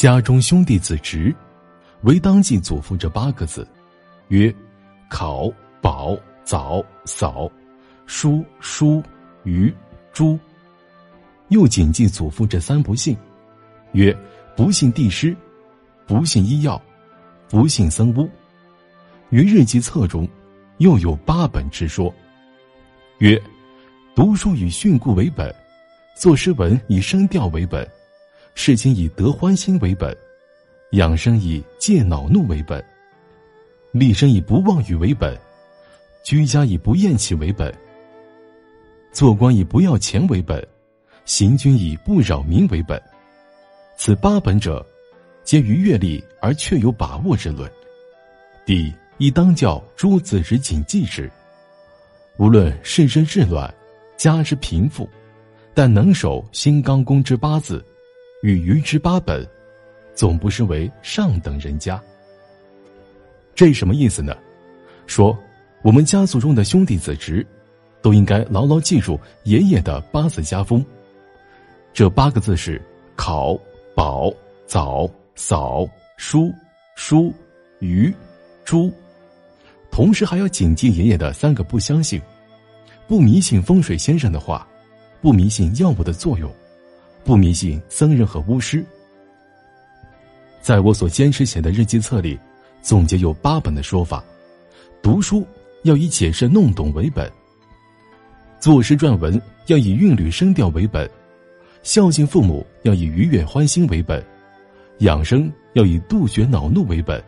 家中兄弟子侄，唯当记祖父这八个字，曰：考、保、早、嫂、叔、叔、余、朱。又谨记祖父这三不幸，曰：不信地师，不信医药，不信僧巫。于日记册中，又有八本之说，曰：读书以训诂为本，作诗文以声调为本，事情以得欢心为本，养生以戒恼怒为本，立身以不妄语为本，居家以不厌弃为本，做官以不要钱为本，行军以不扰民为本。此八本者，皆于阅历而确有把握之论。第。以当教诸子之谨记之。无论世身治乱，家之贫富，但能守新刚公之八字，与余之八本，总不失为上等人家。这什么意思呢？说我们家族中的兄弟子侄，都应该牢牢记住爷爷的八字家风。这八个字是考、保、早、嫂、叔、叔、余、朱。同时还要谨记爷爷的三个不相信：不迷信风水先生的话，不迷信药物的作用，不迷信僧人和巫师。在我所坚持写的日记册里，总结有八本的说法：读书要以解释弄懂为本；作诗撰文要以韵律声调为本；孝敬父母要以愉悦欢心为本；养生要以杜绝恼怒为本；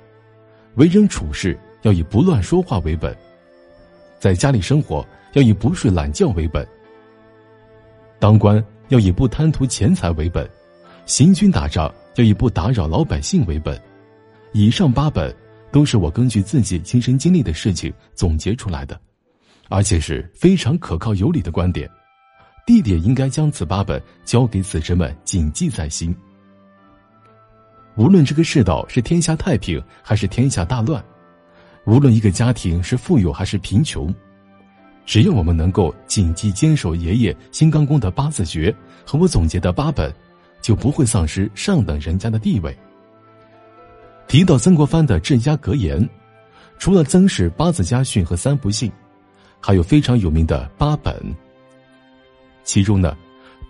为人处事。要以不乱说话为本，在家里生活要以不睡懒觉为本，当官要以不贪图钱财为本，行军打仗要以不打扰老百姓为本。以上八本都是我根据自己亲身经历的事情总结出来的，而且是非常可靠有理的观点。弟弟应该将此八本交给子侄们谨记在心。无论这个世道是天下太平还是天下大乱。无论一个家庭是富有还是贫穷，只要我们能够谨记坚守爷爷新刚公的八字诀和我总结的八本，就不会丧失上等人家的地位。提到曾国藩的镇压格言，除了曾氏八字家训和三不信，还有非常有名的八本。其中呢，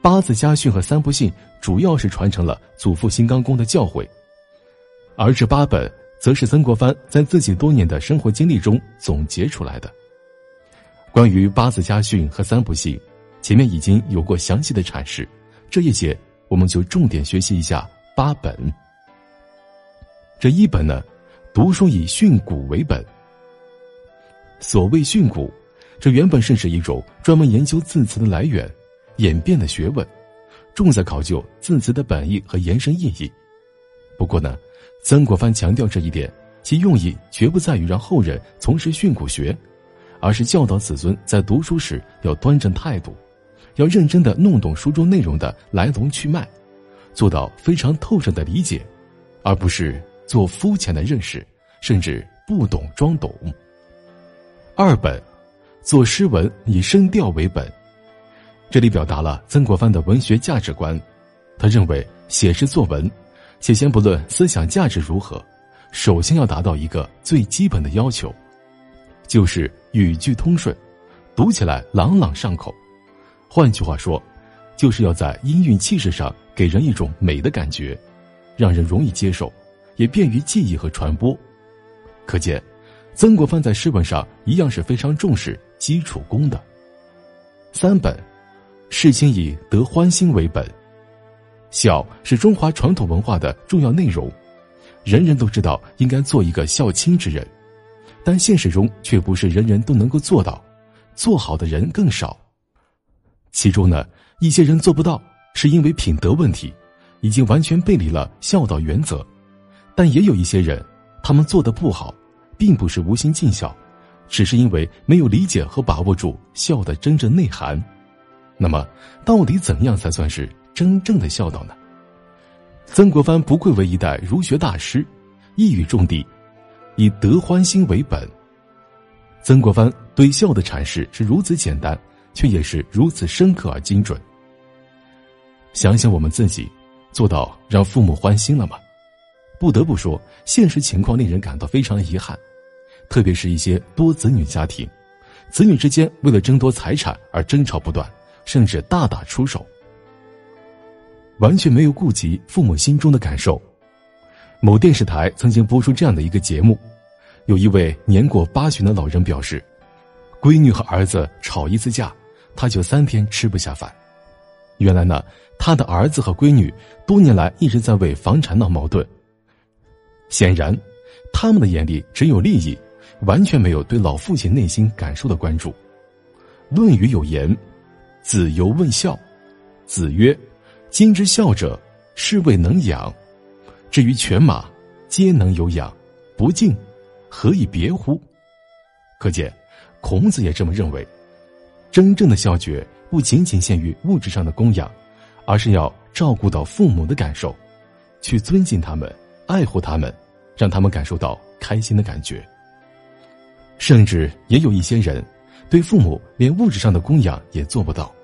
八字家训和三不信主要是传承了祖父新刚公的教诲，而这八本。则是曾国藩在自己多年的生活经历中总结出来的。关于八字家训和三不信，前面已经有过详细的阐释，这一节我们就重点学习一下八本。这一本呢，读书以训诂为本。所谓训诂，这原本是指一种专门研究字词的来源、演变的学问，重在考究字词的本意和延伸意义。不过呢。曾国藩强调这一点，其用意绝不在于让后人从事训诂学，而是教导子孙在读书时要端正态度，要认真的弄懂书中内容的来龙去脉，做到非常透彻的理解，而不是做肤浅的认识，甚至不懂装懂。二本，做诗文以声调为本，这里表达了曾国藩的文学价值观，他认为写诗作文。且先不论思想价值如何，首先要达到一个最基本的要求，就是语句通顺，读起来朗朗上口。换句话说，就是要在音韵气势上给人一种美的感觉，让人容易接受，也便于记忆和传播。可见，曾国藩在诗文上一样是非常重视基础功的。三本，事情以得欢心为本。孝是中华传统文化的重要内容，人人都知道应该做一个孝亲之人，但现实中却不是人人都能够做到，做好的人更少。其中呢，一些人做不到，是因为品德问题，已经完全背离了孝道原则；但也有一些人，他们做的不好，并不是无心尽孝，只是因为没有理解和把握住孝的真正内涵。那么，到底怎样才算是？真正的孝道呢？曾国藩不愧为一代儒学大师，一语中的，以德欢心为本。曾国藩对孝的阐释是如此简单，却也是如此深刻而精准。想想我们自己，做到让父母欢心了吗？不得不说，现实情况令人感到非常遗憾，特别是一些多子女家庭，子女之间为了争夺财产而争吵不断，甚至大打出手，完全没有顾及父母心中的感受。某电视台曾经播出这样的一个节目，有一位年过八旬的老人表示，闺女和儿子吵一次架，他就三天吃不下饭。原来呢，他的儿子和闺女多年来一直在为房产闹矛盾。显然，他们的眼里只有利益，完全没有对老父亲内心感受的关注。《论语》有言：“子游问孝。”子曰：“今之孝者，是谓能养。至于犬马，皆能有养，不敬，何以别乎？”可见，孔子也这么认为。真正的孝觉不仅仅限于物质上的供养，而是要照顾到父母的感受，去尊敬他们，爱护他们。让他们感受到开心的感觉。甚至也有一些人，对父母连物质上的供养也做不到，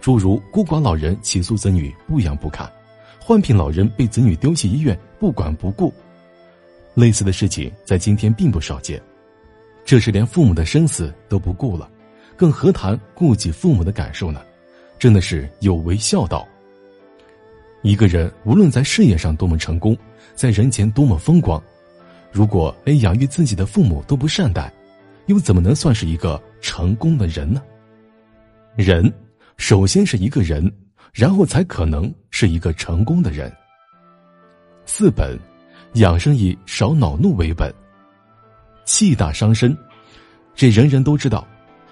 诸如孤寡老人起诉子女不养不看，患病老人被子女丢弃医院不管不顾，类似的事情在今天并不少见。这是连父母的生死都不顾了，更何谈顾及父母的感受呢？真的是有违孝道。一个人无论在事业上多么成功，在人前多么风光，如果连养育自己的父母都不善待，又怎么能算是一个成功的人呢？人首先是一个人，然后才可能是一个成功的人。四本，养生以少恼怒为本。气大伤身，这人人都知道。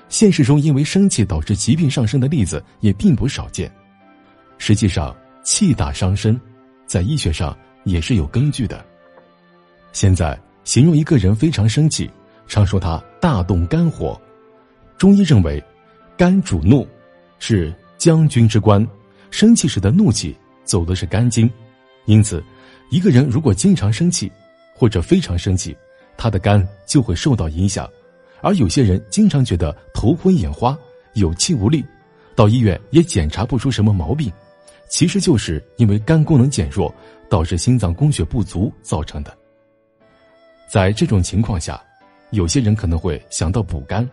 现实中因为生气导致疾病上升的例子也并不少见。实际上。气大伤身，在医学上也是有根据的。现在形容一个人非常生气，常说他大动肝火。中医认为，肝主怒，是将军之官，生气时的怒气走的是肝经，因此，一个人如果经常生气，或者非常生气，他的肝就会受到影响。而有些人经常觉得头昏眼花、有气无力，到医院也检查不出什么毛病。其实就是因为肝功能减弱，导致心脏供血不足造成的。在这种情况下，有些人可能会想到补肝，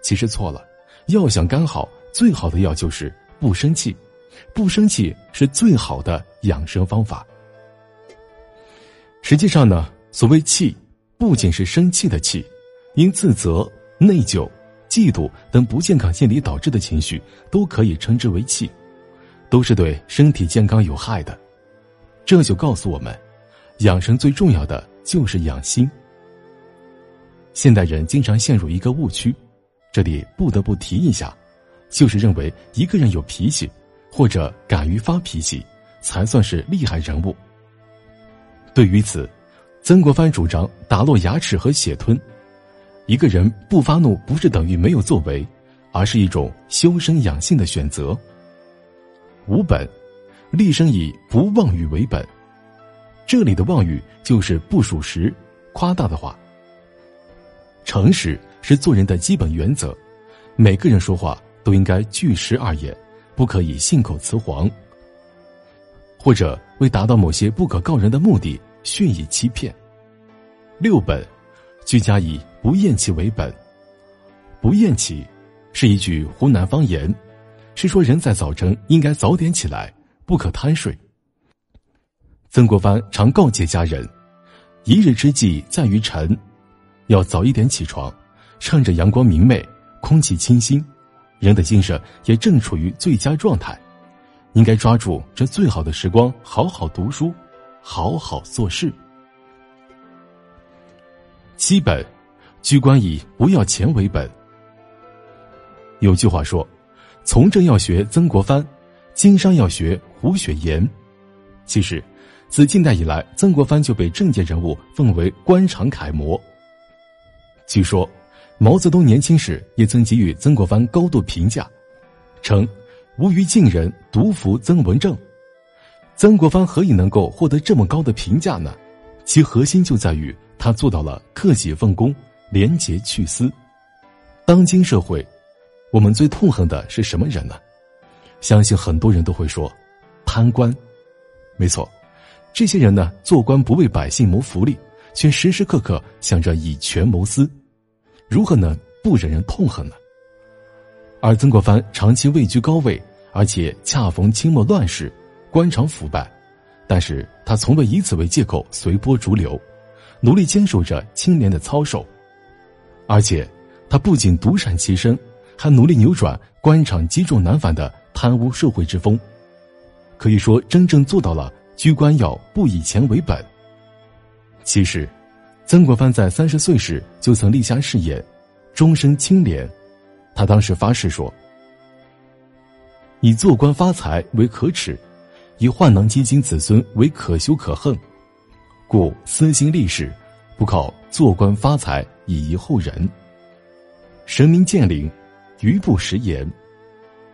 其实错了。要想肝好，最好的药就是不生气，不生气是最好的养生方法。实际上呢，所谓气，不仅是生气的气，因自责、内疚、嫉妒等不健康心理导致的情绪，都可以称之为气。都是对身体健康有害的，这就告诉我们，养生最重要的就是养心。现代人经常陷入一个误区，这里不得不提一下，就是认为一个人有脾气，或者敢于发脾气，才算是厉害人物。对于此，曾国藩主张打落牙齿和血吞，一个人不发怒不是等于没有作为，而是一种修身养性的选择。五本，立身以不妄语为本。这里的妄语就是不属实、夸大的话。诚实是做人的基本原则，每个人说话都应该据实而言，不可以信口雌黄，或者为达到某些不可告人的目的蓄意欺骗。六本，居家以不厌其为本。不厌其，是一句湖南方言。是说，人在早晨应该早点起来，不可贪睡。曾国藩常告诫家人：“一日之计在于晨，要早一点起床，趁着阳光明媚、空气清新，人的精神也正处于最佳状态，应该抓住这最好的时光，好好读书，好好做事。”七本，居官以不要钱为本。有句话说。从政要学曾国藩，经商要学胡雪岩。其实，自近代以来，曾国藩就被政界人物奉为官场楷模。据说，毛泽东年轻时也曾给予曾国藩高度评价，称“无余晋人独服曾文正”。曾国藩何以能够获得这么高的评价呢？其核心就在于他做到了克己奉公、廉洁去私。当今社会。我们最痛恨的是什么人呢？相信很多人都会说，贪官。没错，这些人呢，做官不为百姓谋福利，却时时刻刻想着以权谋私，如何能不惹人痛恨呢？而曾国藩长期位居高位，而且恰逢清末乱世，官场腐败，但是他从未以此为借口随波逐流，努力坚守着清廉的操守，而且他不仅独善其身，还努力扭转官场积重难返的贪污受贿之风，可以说真正做到了居官要不以钱为本。其实，曾国藩在三十岁时就曾立下誓言，终身清廉。他当时发誓说：“以做官发财为可耻，以宦囊基金子孙为可羞可恨，故私心立誓，不靠做官发财以遗后人。神明见领，余不食言。”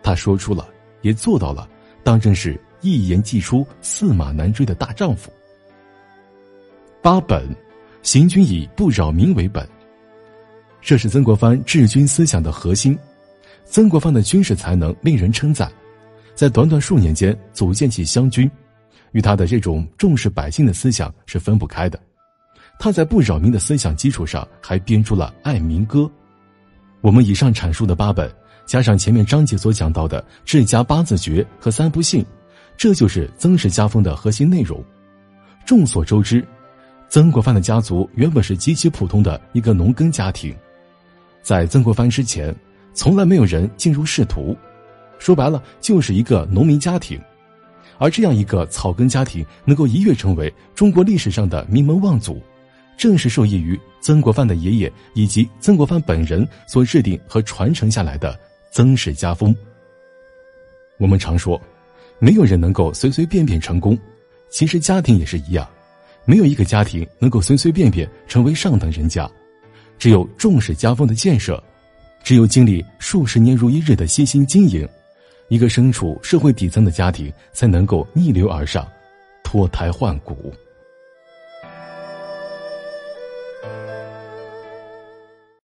他说出了，也做到了，当真是一言既出，驷马难追的大丈夫。八本，行军以不扰民为本。这是曾国藩治军思想的核心。曾国藩的军事才能令人称赞，在短短数年间组建起湘军，与他的这种重视百姓的思想是分不开的。他在不扰民的思想基础上，还编出了《爱民歌》。我们以上阐述的八本，加上前面章节所讲到的治家八字诀和三不信，这就是曾氏家风的核心内容。众所周知，曾国藩的家族原本是极其普通的一个农耕家庭。在曾国藩之前，从来没有人进入仕途，说白了就是一个农民家庭。而这样一个草根家庭能够一跃成为中国历史上的名门望族，正是受益于曾国藩的爷爷以及曾国藩本人所制定和传承下来的曾氏家风。我们常说，没有人能够随随便便成功，其实家庭也是一样，没有一个家庭能够随随便便成为上等人家。只有重视家风的建设，只有经历数十年如一日的悉心经营，一个身处社会底层的家庭才能够逆流而上，脱胎换骨。